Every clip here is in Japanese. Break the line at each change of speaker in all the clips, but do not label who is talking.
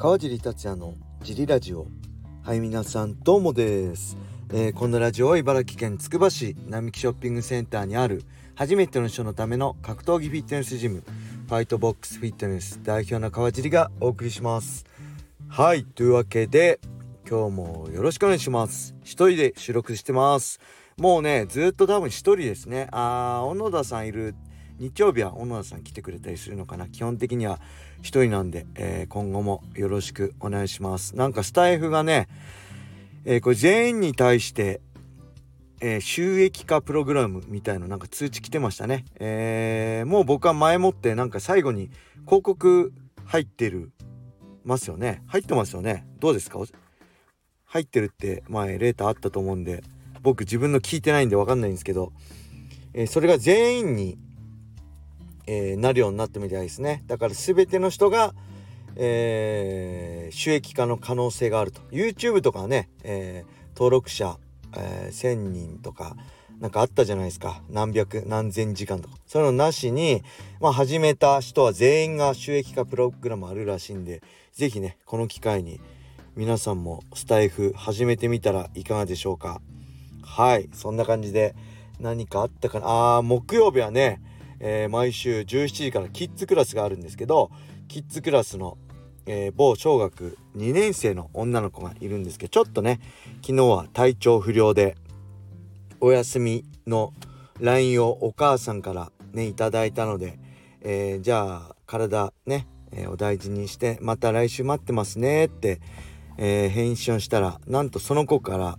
川尻達也のジリラジオ。はい皆さんどうもです、えー、このラジオは茨城県つくば市並木ショッピングセンターにある初めての人のための格闘技フィットネスジムファイトボックスフィットネス代表の川尻がお送りします。はいというわけで今日もよろしくお願いします。一人で収録してます。もうねずっと多分一人ですね。あー小野田さんいる日曜日は小野田さん来てくれたりするのかな基本的には一人なんで、えー、今後もよろしくお願いしますなんかスタイフがね、えー、これ全員に対してえー、収益化プログラムみたいななんか通知来てましたね。え、もう僕は前もってなんか最後に広告入ってるますよね。入ってますよね。どうですか？入ってるって前レーターあったと思うんで僕自分の聞いてないんで分かんないんですけど、え、それが全員にえー、なるようになったみたいですね。だから全ての人が、えー、収益化の可能性があると。YouTube とかね、えー、登録者、え1,000人とかなんかあったじゃないですか。何百何千時間とか。そういうのなしに、まあ、始めた人は全員が収益化プログラムあるらしいんで是非ねこの機会に皆さんもスタイフ始めてみたらいかがでしょうか。はい。そんな感じで何かあったかな。あ木曜日はねえー、毎週17時からキッズクラスがあるんですけどキッズクラスの、えー、某小学2年生の女の子がいるんですけどちょっとね昨日は体調不良でお休みの LINE をお母さんからねいただいたので、えー、じゃあ体ね、えお大事にしてまた来週待ってますねって、え返信をしたらなんとその子から、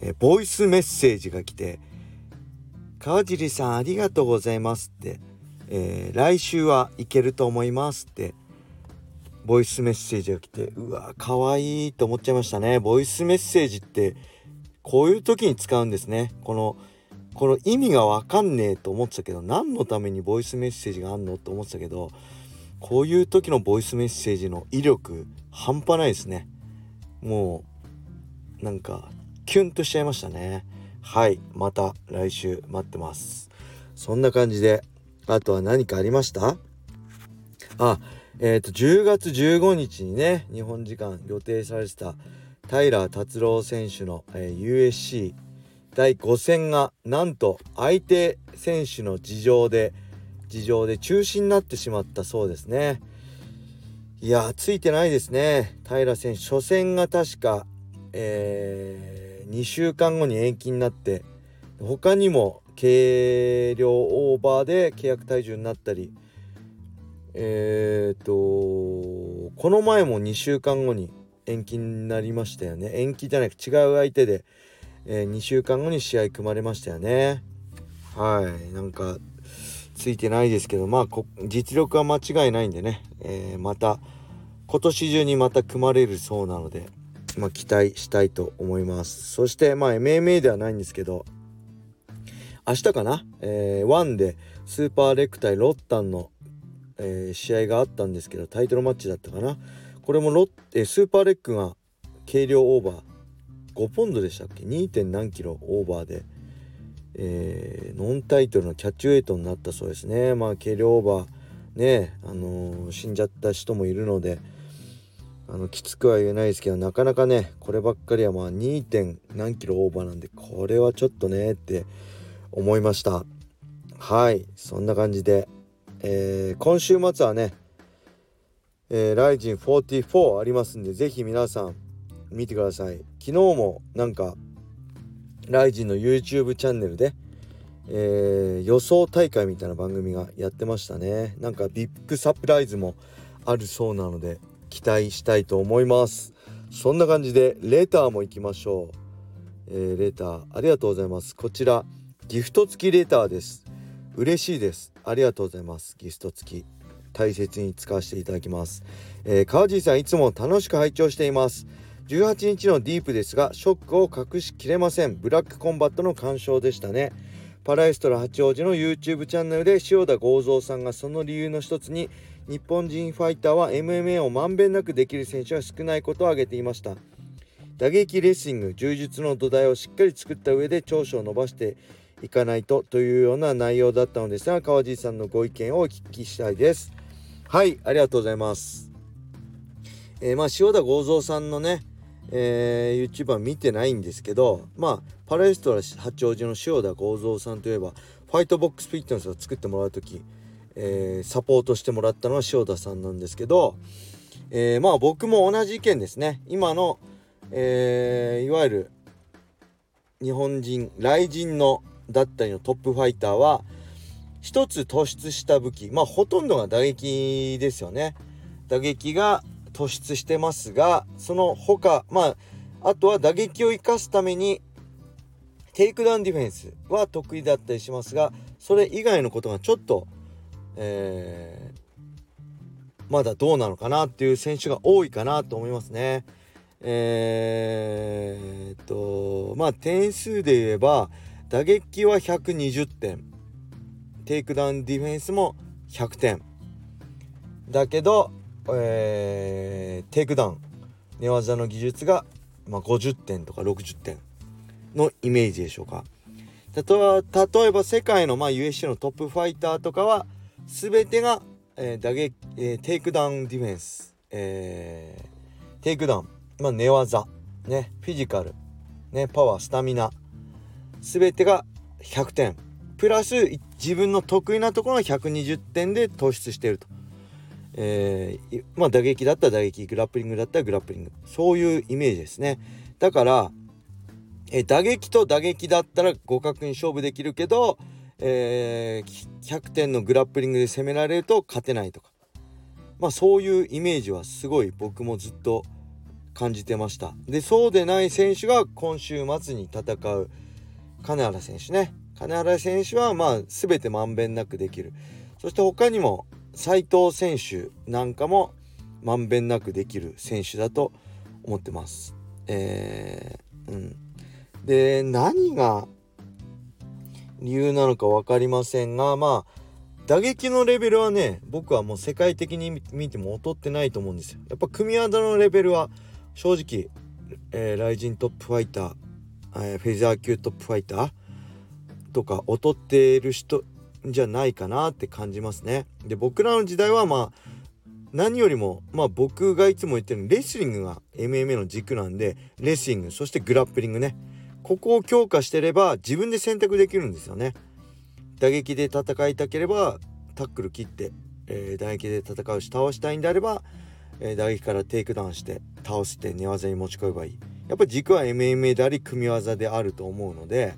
えボイスメッセージが来て川尻さんありがとうございますって、えー、来週は行けると思いますって。ボイスメッセージが来てうわ可愛いと思っちゃいましたね。ボイスメッセージってこういう時に使うんですね。このこの意味がわかんねえと思ってたけど何のためにボイスメッセージがあんのと思ってたけどこういう時のボイスメッセージの威力半端ないですね。もうなんかキュンとしちゃいましたね。はいまた来週待ってます。そんな感じであとは何かありました？あえっ、ー、と10月15日にね日本時間予定されてたタイラー達郎選手の、えー、USC 第5戦がなんと相手選手の事情で事情で中止になってしまったそうですね。いやついてないですね。平選手初戦が確かえー2週間後に延期になって他にも軽量オーバーで契約体重になったりえっ、ー、とこの前も2週間後に延期になりましたよね。延期じゃなく違う相手で、えー、2週間後に試合組まれましたよね。はい。なんかついてないですけどまあ実力は間違いないんでね、えー、また今年中にまた組まれるそうなので。まあ、期待したいと思います。そしてまあ MMA ではないんですけど明日かな、えー、1でスーパーレック対ロッタンの、えー、試合があったんですけどタイトルマッチだったかな？これもロッ、えー、スーパーレックが軽量オーバー5ポンドでしたっけ？2. 何キロオーバーで、えー、ノンタイトルのキャッチウェイトになったそうですね。まあ軽量オーバーねあのー、死んじゃった人もいるのであのきつくは言えないですけどなかなかねこればっかりはまあ 2. 点何キロオーバーなんでこれはちょっとねって思いましたはいそんな感じで、えー、今週末はね、えー、ライジン44ありますんで是非皆さん見てください昨日もなんかライジンの YouTube チャンネルで、えー、予想大会みたいな番組がやってましたねなんかビッグサプライズもあるそうなので期待したいと思います。そんな感じでレターも行きましょう、えー、レターありがとうございます。こちらギフト付きレターです。嬉しいです。ありがとうございます。ギフト付き大切に使わせていただきます、えー、川地さんいつも楽しく拝聴しています。18日のディープですがショックを隠しきれません。ブラックコンバットの鑑賞でしたね。パラエストラ八王子の YouTube チャンネルで塩田剛三さんがその理由の一つに日本人ファイターは MMA をまんべんなくできる選手は少ないことを挙げていました。打撃レスリング柔術の土台をしっかり作った上で長所を伸ばしていかないとというような内容だったのですが川地さんのご意見をお聞きしたいです。はいありがとうございます。えー、まあ塩田剛三さんのね、えー、YouTuber 見てないんですけどまあパラエストラ八王子の塩田剛三さんといえばファイトボックスフィットネスを作ってもらう時、えー、サポートしてもらったのは塩田さんなんですけど、えー、まあ僕も同じ意見ですね。今の、えー、いわゆる日本人雷神のだったりのトップファイターは一つ突出した武器。まあほとんどが打撃ですよね。打撃が突出してますがその他まああとは打撃を生かすためにテイクダウンディフェンスは得意だったりしますがそれ以外のことがちょっと、えー、まだどうなのかなっていう選手が多いかなと思いますね。えー、っとまあ点数で言えば打撃は120点。テイクダウンディフェンスも100点。だけどえー、テイクダウン寝技の技術が、まあ、50点とか60点のイメージでしょうか。例えば世界の、まあ、 UFC のトップファイターとかは全てが、えー、打撃、えー、テイクダウンディフェンス、えー、テイクダウン、まあ、寝技、ね、フィジカル、ね、パワースタミナ。全てが100点。プラス自分の得意なところが120点で突出していると。えー、まあ打撃だったら打撃グラップリングだったらグラップリング。そういうイメージですね。だから、えー、打撃と打撃だったら互角に勝負できるけど、えー、100点のグラップリングで攻められると勝てないとか。まあそういうイメージはすごい僕もずっと感じてました。でそうでない選手が今週末に戦う金原選手ね。金原選手はまあ全てまんべんなくできる。そして他にも斉藤選手なんかもまんべんなくできる選手だと思ってます。えー、うん、で何が理由なのか分かりませんがまあ打撃のレベルはね僕はもう世界的に見ても劣ってないと思うんですよ。やっぱ組み技のレベルは正直、えー、ライジントップファイター、えー、フェザー級トップファイターとか劣っている人じゃないかなって感じますね。で僕らの時代はまあ何よりもまあ僕がいつも言ってるレスリングが MMA の軸なんでレスリングそしてグラップリングねここを強化してれば自分で選択できるんですよね。打撃で戦いたければタックル切って、えー、打撃で戦うし倒したいんであれば、えー、打撃からテイクダウンして倒して寝技に持ち込めばいい。やっぱ軸は MMA であり組み技であると思うので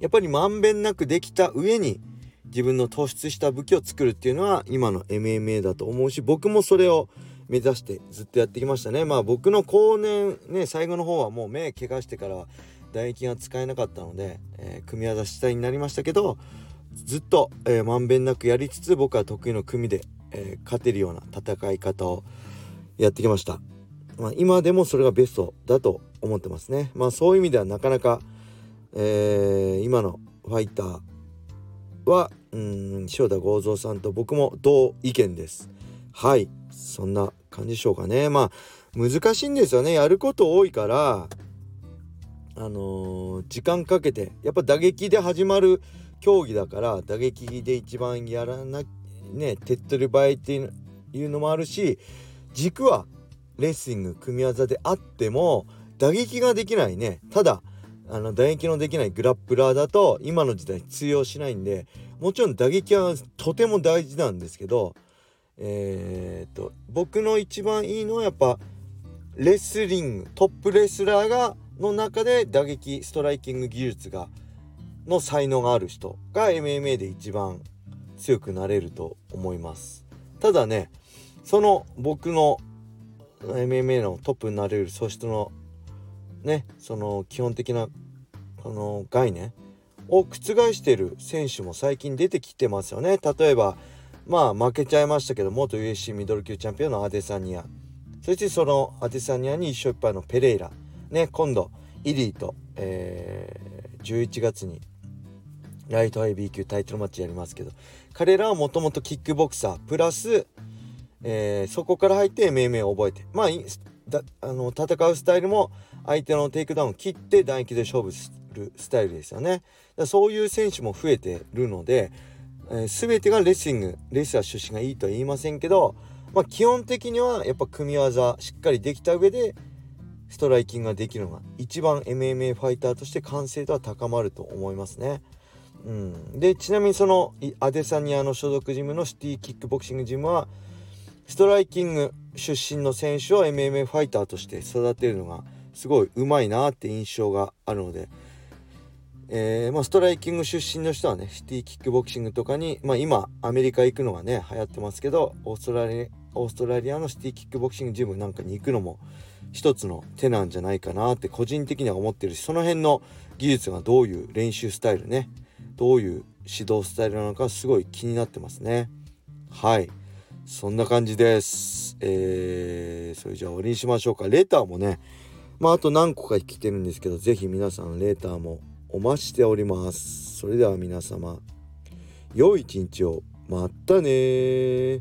やっぱりまんべんなくできた上に自分の突出した武器を作るっていうのは今の MMA だと思うし僕もそれを目指してずっとやってきましたね。まあ僕の後年ね最後の方はもう目怪我してからは唾液が使えなかったので、えー、組み技主体になりましたけどずっと、えー、まんべんなくやりつつ僕は得意の組で、えー、勝てるような戦い方をやってきました、まあ、今でもそれがベストだと思ってますね。まあそういう意味ではなかなかえー、今のファイターはうん塩田剛三さんと僕も同意見です。はい。そんな感じでしょうかね。まあ難しいんですよね。やること多いからあのー、時間かけてやっぱ打撃で始まる競技だから打撃で一番やらなね手っ取り早いっていうのもあるし軸はレスリング組み技であっても打撃ができないね。ただあの打撃のできないグラップラーだと今の時代通用しないんでもちろん打撃はとても大事なんですけどえー、っと僕の一番いいのはやっぱレスリングトップレスラーがの中で打撃ストライキング技術がの才能がある人が MMA で一番強くなれると思います。ただねその僕の MMA のトップになれる素質のねその基本的なこの概念を覆している選手も最近出てきてますよね。例えばまあ負けちゃいましたけど元 UFC ミドル級チャンピオンのアデサニア。そしてそのアデサニアに1勝1敗のペレイラ。ね今度イリーと、えー、11月にライト IB 級タイトルマッチやりますけど。彼らはもともとキックボクサー。プラス、えー、そこから入って MMA を覚えて。まあだあの戦うスタイルも相手のテイクダウンを切って打撃で勝負するスタイルですよね。だそういう選手も増えてるので、えー、全てがレスリングレスラー出身がいいとは言いませんけどまあ基本的にはやっぱ組み技しっかりできた上でストライキングができるのが一番 MMA ファイターとして完成度は高まると思いますね。うん、でちなみにそのアデサニアの所属ジムのシティキックボクシングジムはストライキング出身の選手を MMA ファイターとして育てるのがすごいうまいなって印象があるので、えー、まあ、ストライキング出身の人はねシティキックボクシングとかに、まあ、今アメリカ行くのがね流行ってますけどオーストラリオーストラリアのシティキックボクシングジムなんかに行くのも一つの手なんじゃないかなって個人的には思ってるしその辺の技術がどういう練習スタイルねどういう指導スタイルなのかすごい気になってますね。はい。そんな感じです。えー、それじゃあ終わりにしましょうか。レーターもねまああと何個か来てるんですけど是非皆さんレーターもお待ちしております。それでは皆様良い一日を。またね